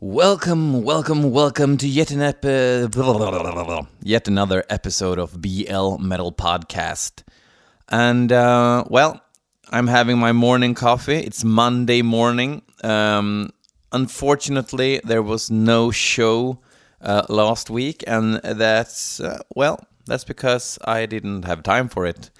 Welcome, welcome, welcome to yet an epi- yet another episode of BL Metal Podcast. And uh, well, I'm having my morning coffee. It's Monday morning. Um, unfortunately, there was no show uh, last week, and that's uh, well, that's because I didn't have time for it.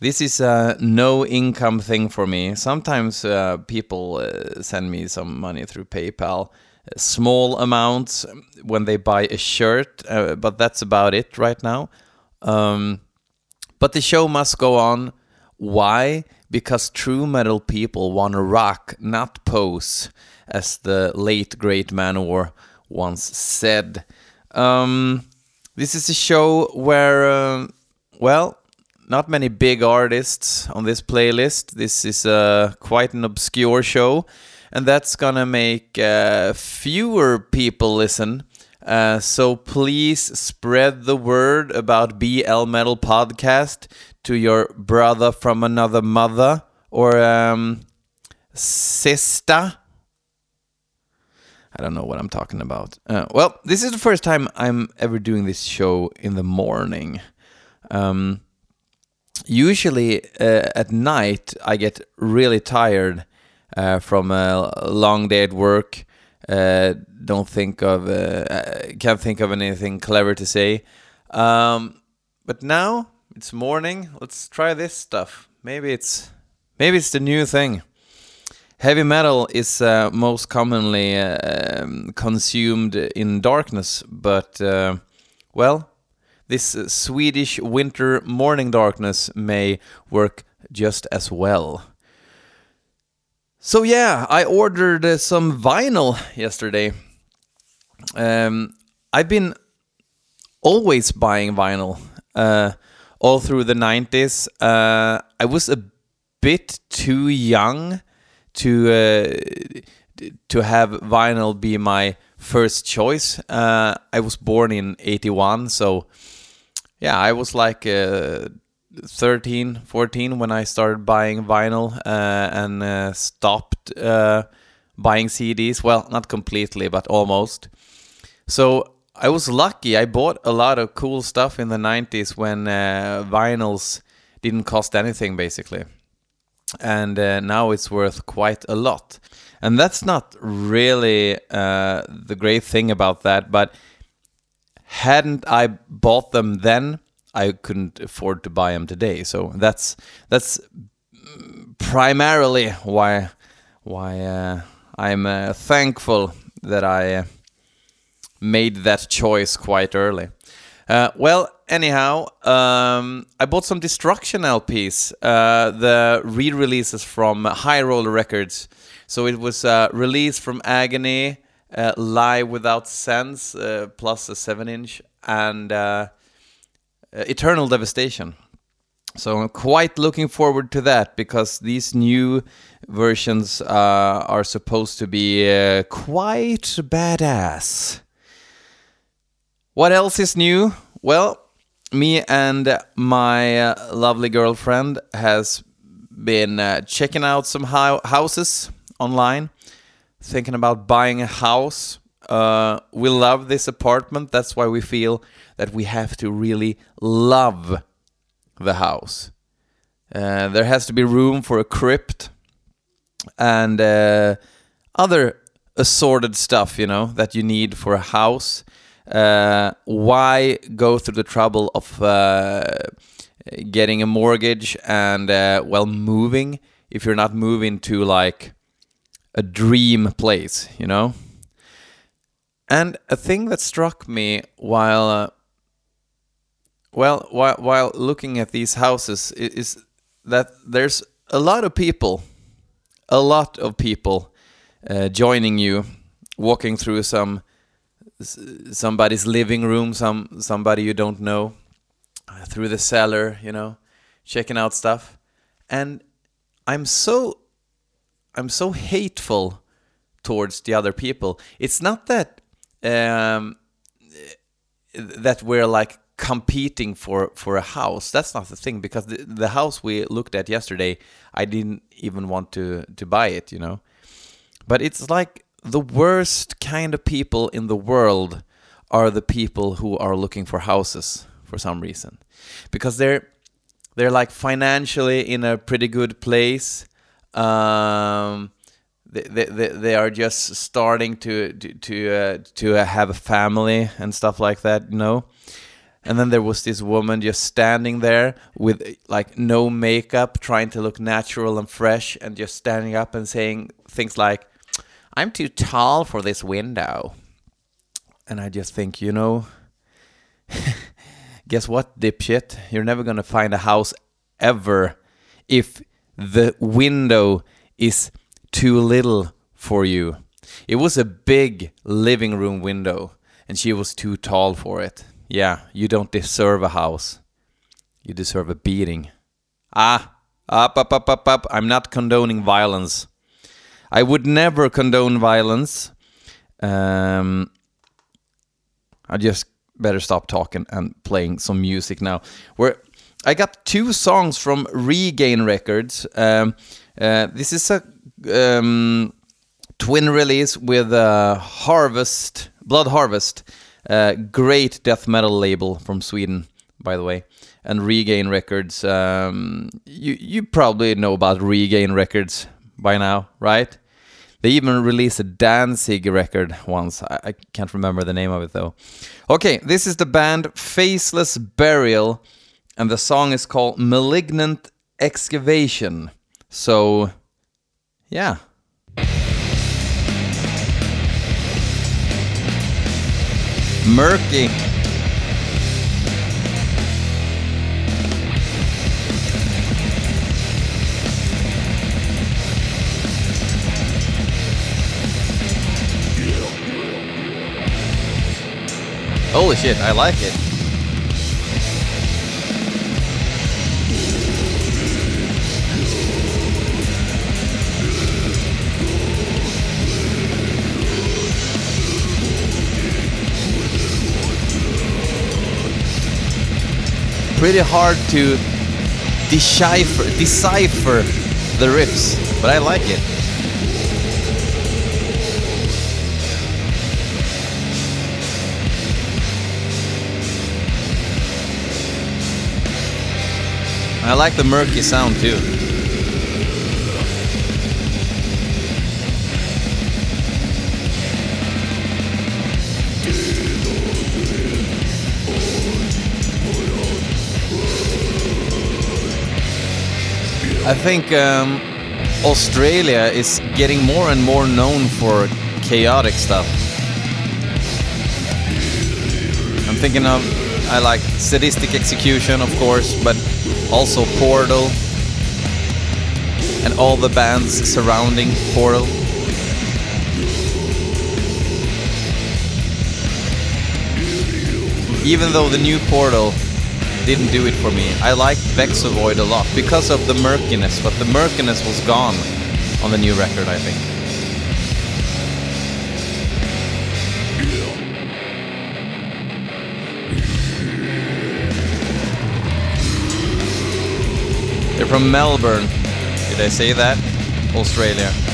This is a no income thing for me. Sometimes uh, people uh, send me some money through PayPal, small amounts when they buy a shirt, uh, but that's about it right now. Um, but the show must go on. Why? Because true metal people want to rock, not pose, as the late great Manowar once said. Um, this is a show where, uh, well, not many big artists on this playlist. This is uh, quite an obscure show, and that's gonna make uh, fewer people listen. Uh, so please spread the word about BL Metal Podcast to your brother from another mother or um, sister. I don't know what I'm talking about. Uh, well, this is the first time I'm ever doing this show in the morning. Um, usually uh, at night I get really tired uh, from a long day at work. Uh, don't think of uh, can't think of anything clever to say. Um, but now it's morning. Let's try this stuff. Maybe it's maybe it's the new thing. Heavy metal is uh, most commonly uh, um, consumed in darkness, but uh, well, this uh, Swedish winter morning darkness may work just as well. So yeah, I ordered uh, some vinyl yesterday. Um, I've been always buying vinyl uh, all through the 90s. Uh, I was a bit too young to uh, to have vinyl be my first choice. Uh, I was born in 81, so yeah, I was like uh, 13, 14 when I started buying vinyl uh, and uh, stopped uh, buying CDs. Well, not completely, but almost. So I was lucky. I bought a lot of cool stuff in the 90s when uh, vinyls didn't cost anything, basically. And uh, now it's worth quite a lot. And that's not really the great thing about that, but hadn't I bought them then, I couldn't afford to buy them today. So that's that's primarily why why uh, I'm uh, thankful that I uh, made that choice quite early. Uh, well, anyhow, um, I bought some Destruction LPs, uh, the re-releases from High Roller Records. So it was released from Agony uh, Without Sense, uh, plus a 7 inch, and uh, Eternal Devastation. So I'm quite looking forward to that because these new versions uh, are supposed to be uh, quite badass. What else is new? Well, me and my uh, lovely girlfriend has been checking out some ho- houses online thinking about buying a house. Uh, we love this apartment. That's why we feel that we have to really love the house. Uh, there has to be room for a crypt and uh, other assorted stuff, you know, that you need for a house. Uh, why go through the trouble of uh, getting a mortgage and, uh, well, moving if you're not moving to like a dream place, you know? And a thing that struck me while, uh, well, while, while looking at these houses is, is that there's a lot of people, a lot of people uh, joining you, walking through some somebody's living room, some somebody you don't know, uh, through the cellar, you know, checking out stuff, and I'm so I'm so hateful towards the other people. It's not that um, that we're like competing for for a house. That's not the thing because the, the house we looked at yesterday, I didn't even want to to buy it, you know. But it's like the worst kind of people in the world are the people who are looking for houses for some reason because they're they're like financially in a pretty good place um, they, they, they are just starting to to uh, to have a family and stuff like that you know? And then there was this woman just standing there with like no makeup trying to look natural and fresh and just standing up and saying things like i'm too tall for this window. And i just think you know guess what dipshit? You're never to find a house ever if the window is too little for you it was a big living room window and she was too tall for it yeah, you don't deserve a house. You deserve a beating. Ah, up, up, up, up, up. I'm not condoning violence. I would never condone violence. Um, I just better stop talking and playing some music now. Where I got two songs from Regain Records. Um, uh, this is a um, twin release with uh, Harvest, Blood Harvest. Uh, great death metal label from Sweden, by the way. And Regain Records. Um, you you probably know about Regain Records by now, right? They even released a Danzig record once. I, I can't remember the name of it though. Okay, this is the band Faceless Burial, and the song is called Malignant Excavation. So, yeah. murky. Holy shit, I like it. Pretty hard to decipher decipher the riffs, but I like it. I like the murky sound too. I think um, Australia is getting more and more known for chaotic stuff. I'm thinking of, I like Sadistic Execution, of course, but also Portal and all the bands surrounding Portal. Even though the new Portal didn't do it for me. I liked Vexovoid a lot because of the murkiness, but the murkiness was gone on the new record, I think. They're from Melbourne. Did I say that? Australia.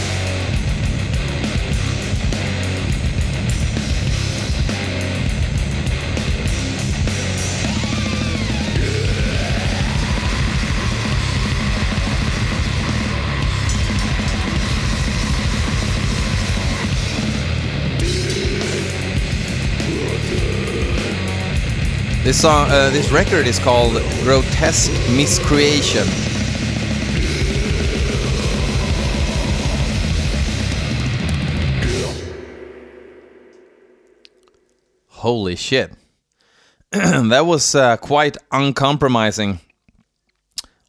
This song, uh, this record is called Grotesque Miscreation. Holy shit. that was uh, quite uncompromising.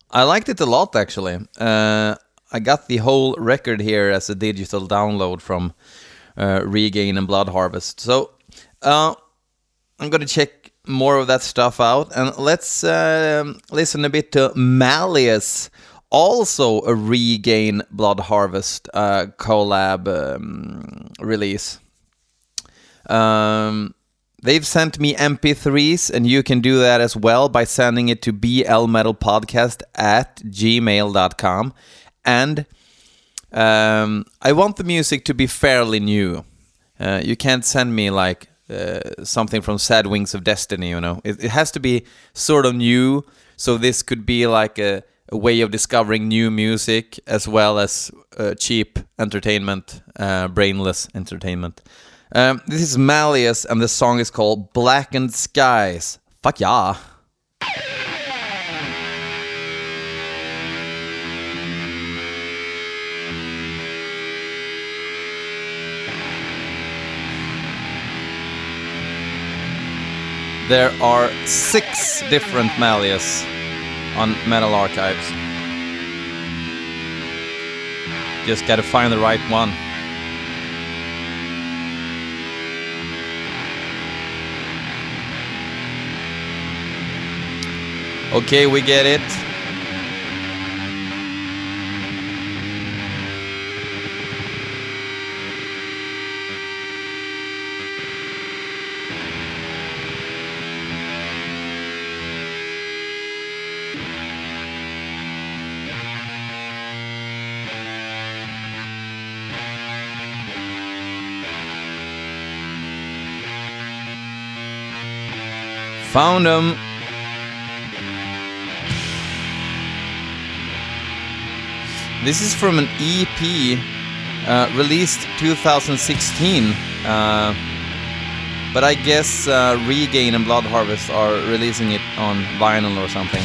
I liked it a lot actually. Uh, I got the whole record here as a digital download from uh, Regain and Blood Harvest. So uh, I'm gonna check more of that stuff out. And let's uh, listen a bit to Malleus, also a Regain Blood Harvest uh, collab um, release. Um, they've sent me MP3s, and you can do that as well by sending it to blmetalpodcast at gmail.com. And Um, I want the music to be fairly new. Uh, you can't send me like uh, something from Sad Wings of Destiny, you know. It, it has to be sort of new. So this could be like a, a way of discovering new music as well as uh, cheap entertainment, uh, brainless entertainment. Um, this is Malleus, and the song is called Blackened Skies. Fuck yeah. There are six different Malleus on Metal Archives. Just gotta find the right one. Okay, we get it. Found them. This is from an EP uh, released 2016. Uh, but I guess uh, Regain and Blood Harvest are releasing it on vinyl or something.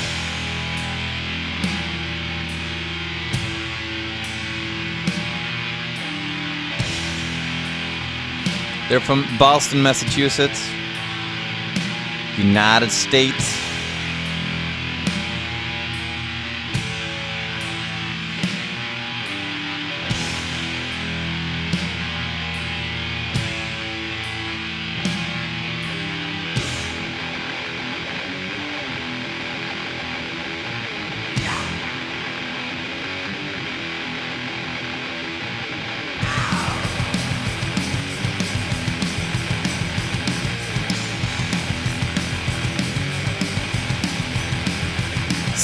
They're from Boston, Massachusetts, United States.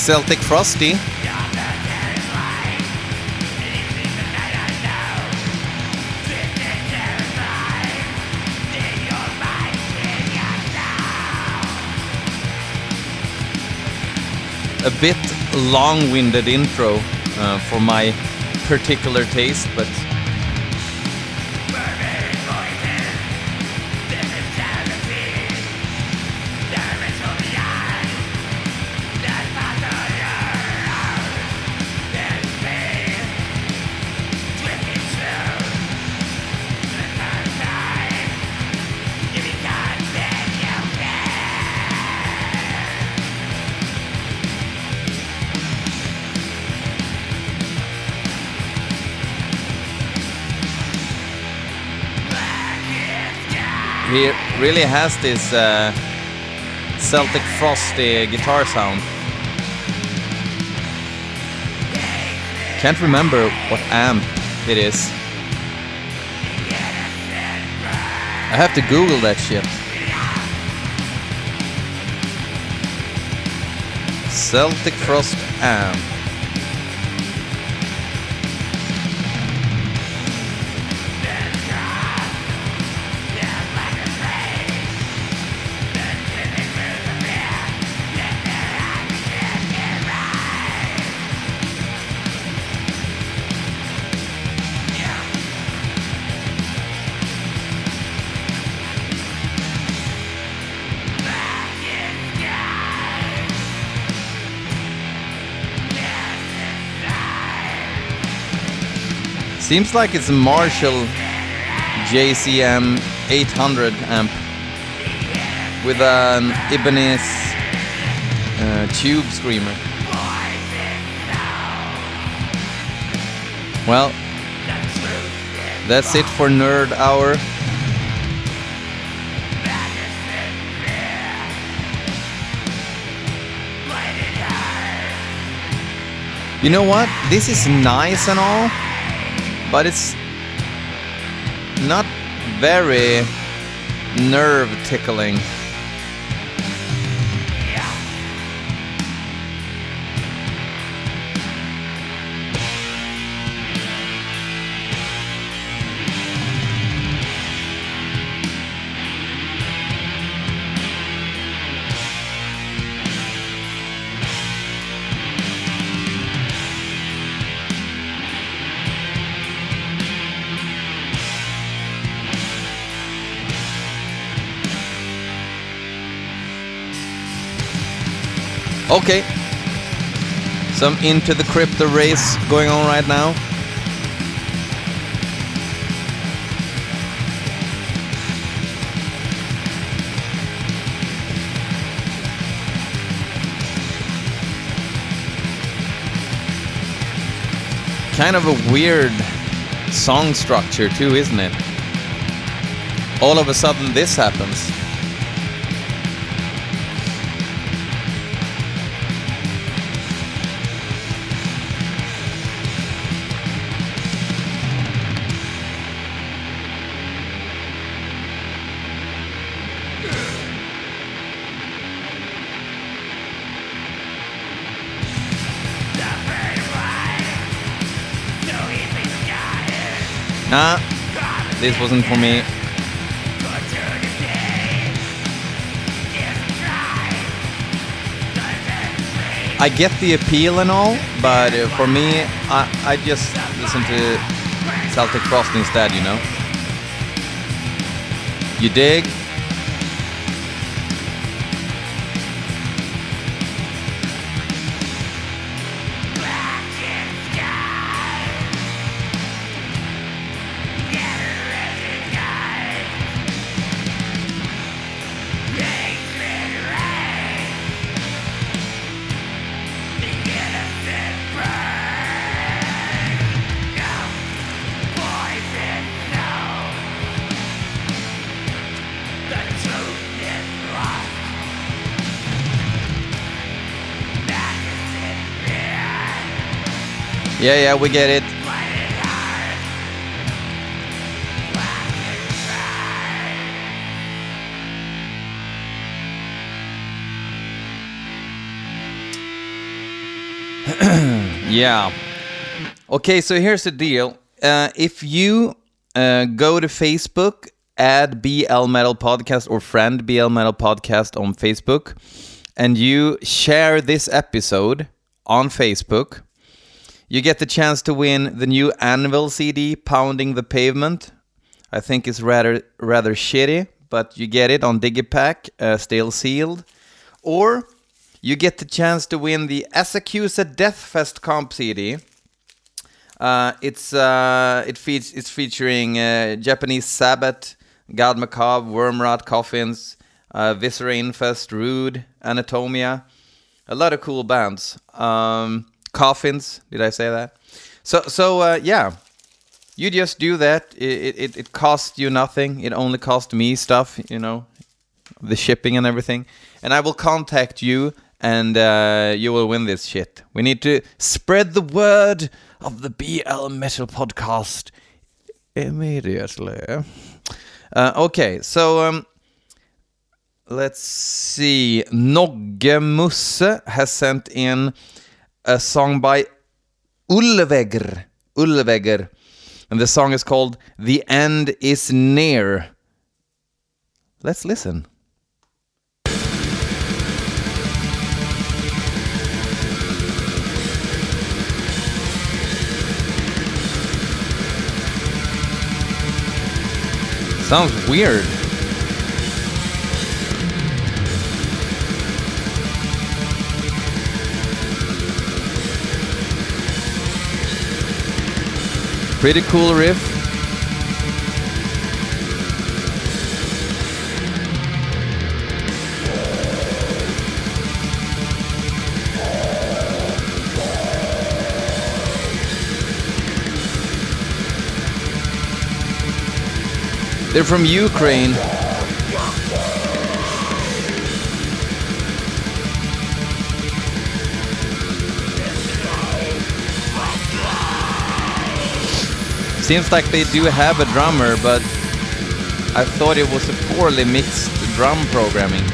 Celtic Frosty. A bit long-winded intro uh, for my particular taste, but he really has this uh, Celtic Frosty guitar sound. Can't remember what amp it is. I have to Google that shit. Celtic Frost amp. Seems like it's a Marshall JCM 800 amp with an Ibanez uh, tube screamer. Well, that's it for Nerd Hour. You know what? This is nice and all, but it's not very nerve tickling. Okay. Some Into the Crypts of Rays going on right now. Kind of a weird song structure too, isn't it? All of a sudden this happens. This wasn't for me. I get the appeal and all, but uh, for me, I, I just listen to Celtic Frost instead, you know? You dig? Yeah, yeah, we get it. yeah. Okay, so here's the deal. Uh, if you uh, go to Facebook, add BL Metal Podcast or friend BL Metal Podcast on Facebook, and you share this episode on Facebook, you get the chance to win the new Anvil CD, Pounding the Pavement. I think it's rather rather shitty, but you get it on Digipack, uh, still sealed. Or you get the chance to win the Asakusa Deathfest comp CD. Uh, it's uh, it fe- it's featuring uh, Japanese Sabbath, God Macabre, Wormrot Coffins, uh, Viscera Infest, Rude, Anatomia, a lot of cool bands. Um, coffins, did I say that? So so uh, yeah, you just do that. It, it it costs you nothing. It only costs me stuff, you know, the shipping and everything. And I will contact you and uh, you will win this shit. We need to spread the word of the BL Metal podcast immediately. Uh, okay, so um, let's see. Nogge Musse has sent in a song by Ulvegr. Ulvegr. And the song is called The End Is Near. Let's listen. Sounds weird. Pretty cool riff. They're from Ukraine. Seems like they do have a drummer, but I thought it was a poorly mixed drum programming.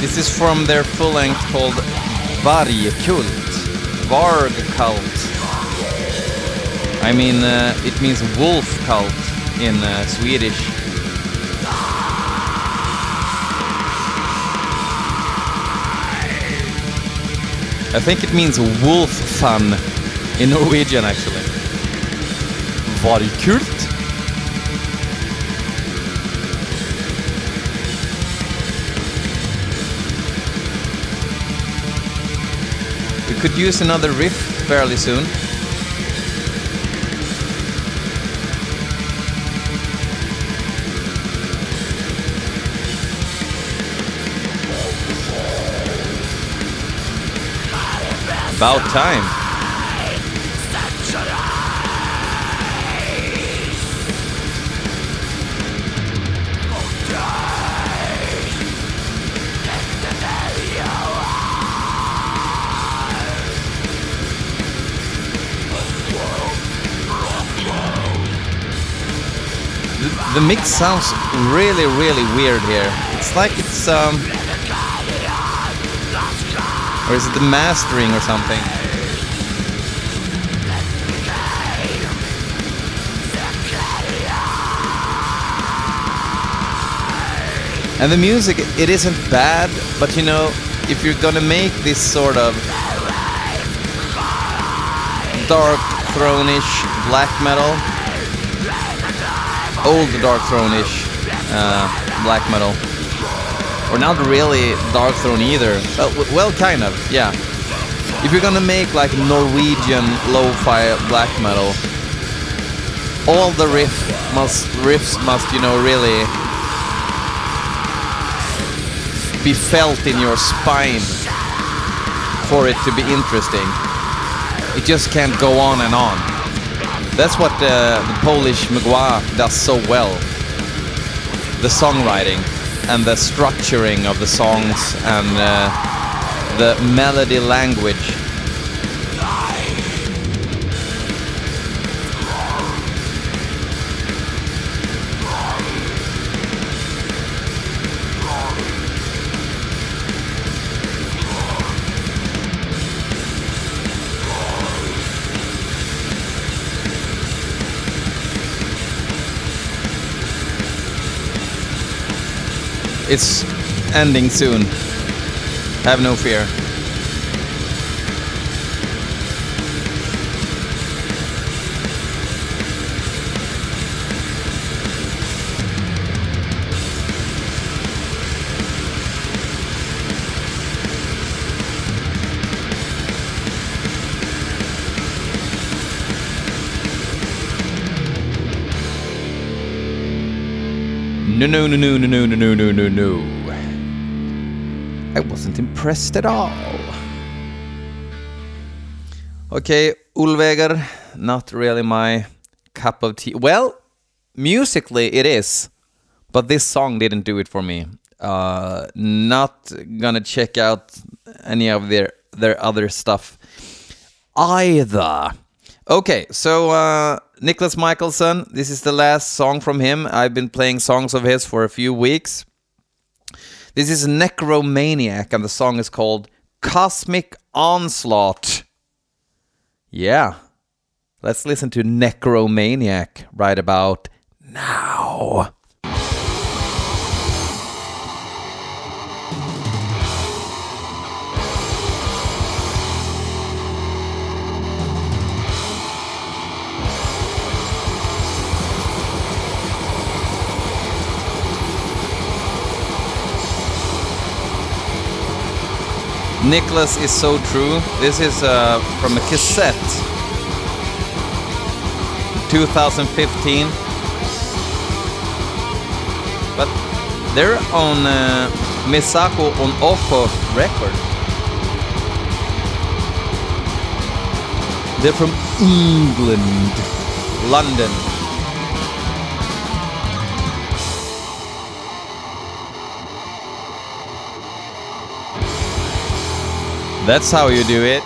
This is from their full length called Vargkult. Varg Cult. I mean, uh, it means wolf cult in uh, Swedish. I think it means wolf fun in Norwegian actually. Varkult? We could use another riff fairly soon. About time. The, mix sounds really, really weird here. It's like it's um, or is it the mastering or something? And the music, it isn't bad, but you know, if you're gonna make this sort of dark throne-ish black metal, old Darkthrone-ish uh, black metal, or not really Darkthrone either. Well, well, kind of, yeah. If you're gonna make like Norwegian lo-fi black metal, all the riff must riffs must you know really be felt in your spine for it to be interesting. It just can't go on and on. That's what uh, the Polish Mgła does so well. The songwriting and the structuring of the songs and uh, the melody language. It's ending soon. Have no fear. No, no, no, no, no, no, no, no, no, no. I wasn't impressed at all. Okay, Ulvegar, not really my cup of tea. Well, musically it is, but this song didn't do it for me. Uh, not gonna check out any of their their other stuff either. Okay, so uh, Nicholas Michelson, this is the last song from him. I've been playing songs of his for a few weeks. This is Necromaniac, and the song is called Cosmic Onslaught. Yeah, let's listen to Necromaniac right about now. Nicholas is so true. This is uh, from a cassette, 2015. But they're on uh, Misako on Oko record. They're from England, London. That's how you do it.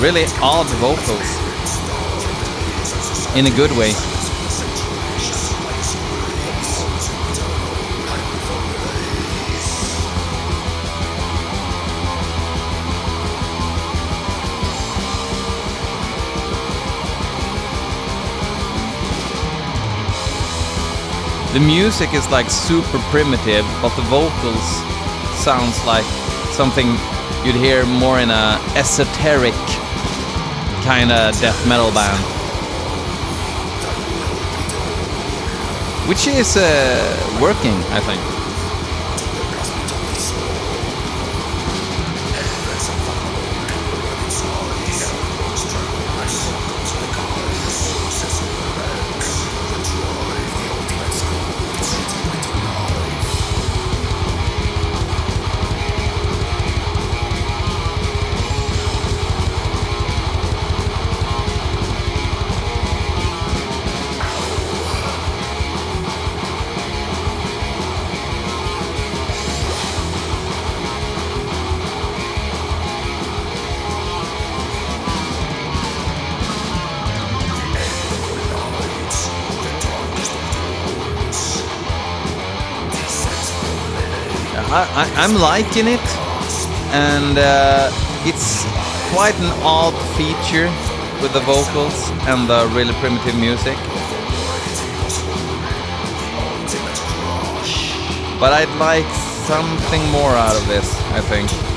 Really odd vocals. In a good way. The music is like super primitive, but the vocals sounds like something you'd hear more in a esoteric kind of death metal band. Which is uh, working, I think. I, am liking it, and uh, it's quite an odd feature with the vocals and the really primitive music. But I'd like something more out of this, I think.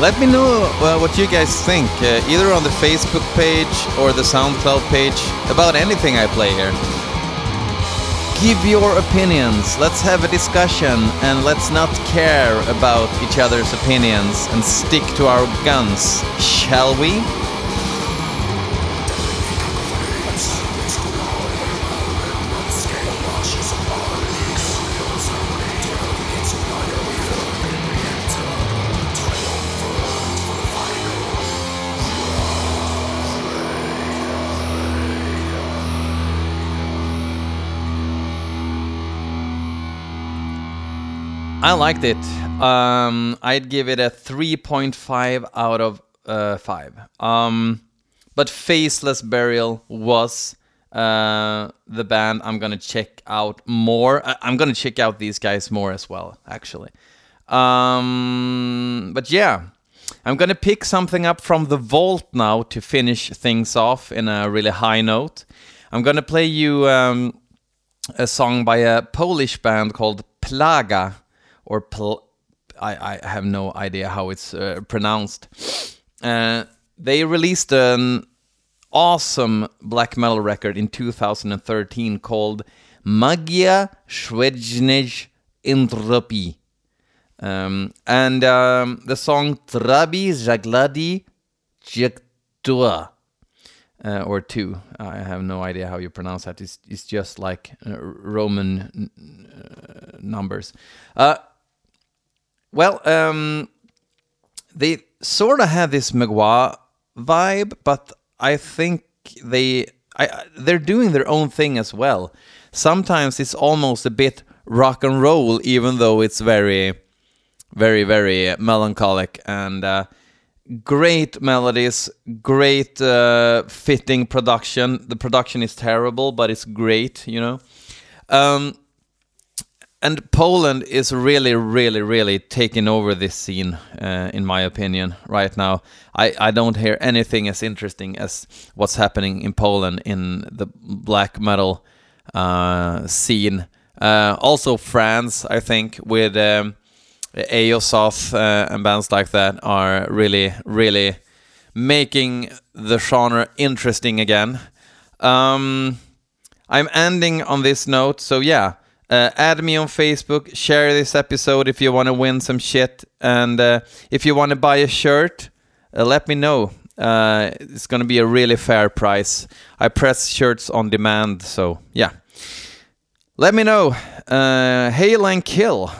Let me know uh, what you guys think, uh, either on the Facebook page or the SoundCloud page, about anything I play here. Give your opinions, let's have a discussion, and let's not care about each other's opinions and stick to our guns, shall we? I liked it. Um, I'd give it a 3.5 out of uh, 5. Um, but Faceless Burial was uh, the band I'm gonna check out more. I- am gonna check out these guys more as well, actually. Um, but yeah, I'm gonna pick something up from the vault now to finish things off in a really high note. I'm gonna play you um, a song by a Polish band called Plaga or pl- I, I have no idea how it's uh, pronounced. Uh, they released an awesome black metal record in 2013 called Magia Szwedznej Entropii. Um, and um, the song Trabi Zagladi Jektua. Uh, or two. I have no idea how you pronounce that. It's, it's just like uh, Roman uh, numbers. Uh, well, um, they sort of have this Mgła vibe, but I think they I, they're doing their own thing as well. Sometimes it's almost a bit rock and roll, even though it's very, very, very melancholic and uh, great melodies, great uh, fitting production. The production is terrible, but it's great, you know. Um, and Poland is really, really, really taking over this scene, uh, in my opinion, right now. I, I don't hear anything as interesting as what's happening in Poland in the black metal uh, scene. Uh, also, France, I think, with um, Aosoth uh, and bands like that, are really, really making the genre interesting again. Um, I'm ending on this note, so yeah uh, add me on Facebook, share this episode if you want to win some shit. And uh, if you want to buy a shirt, uh, let me know. Uh, it's going to be a really fair price. I press shirts on demand, so yeah. Let me know. Uh, hail and kill.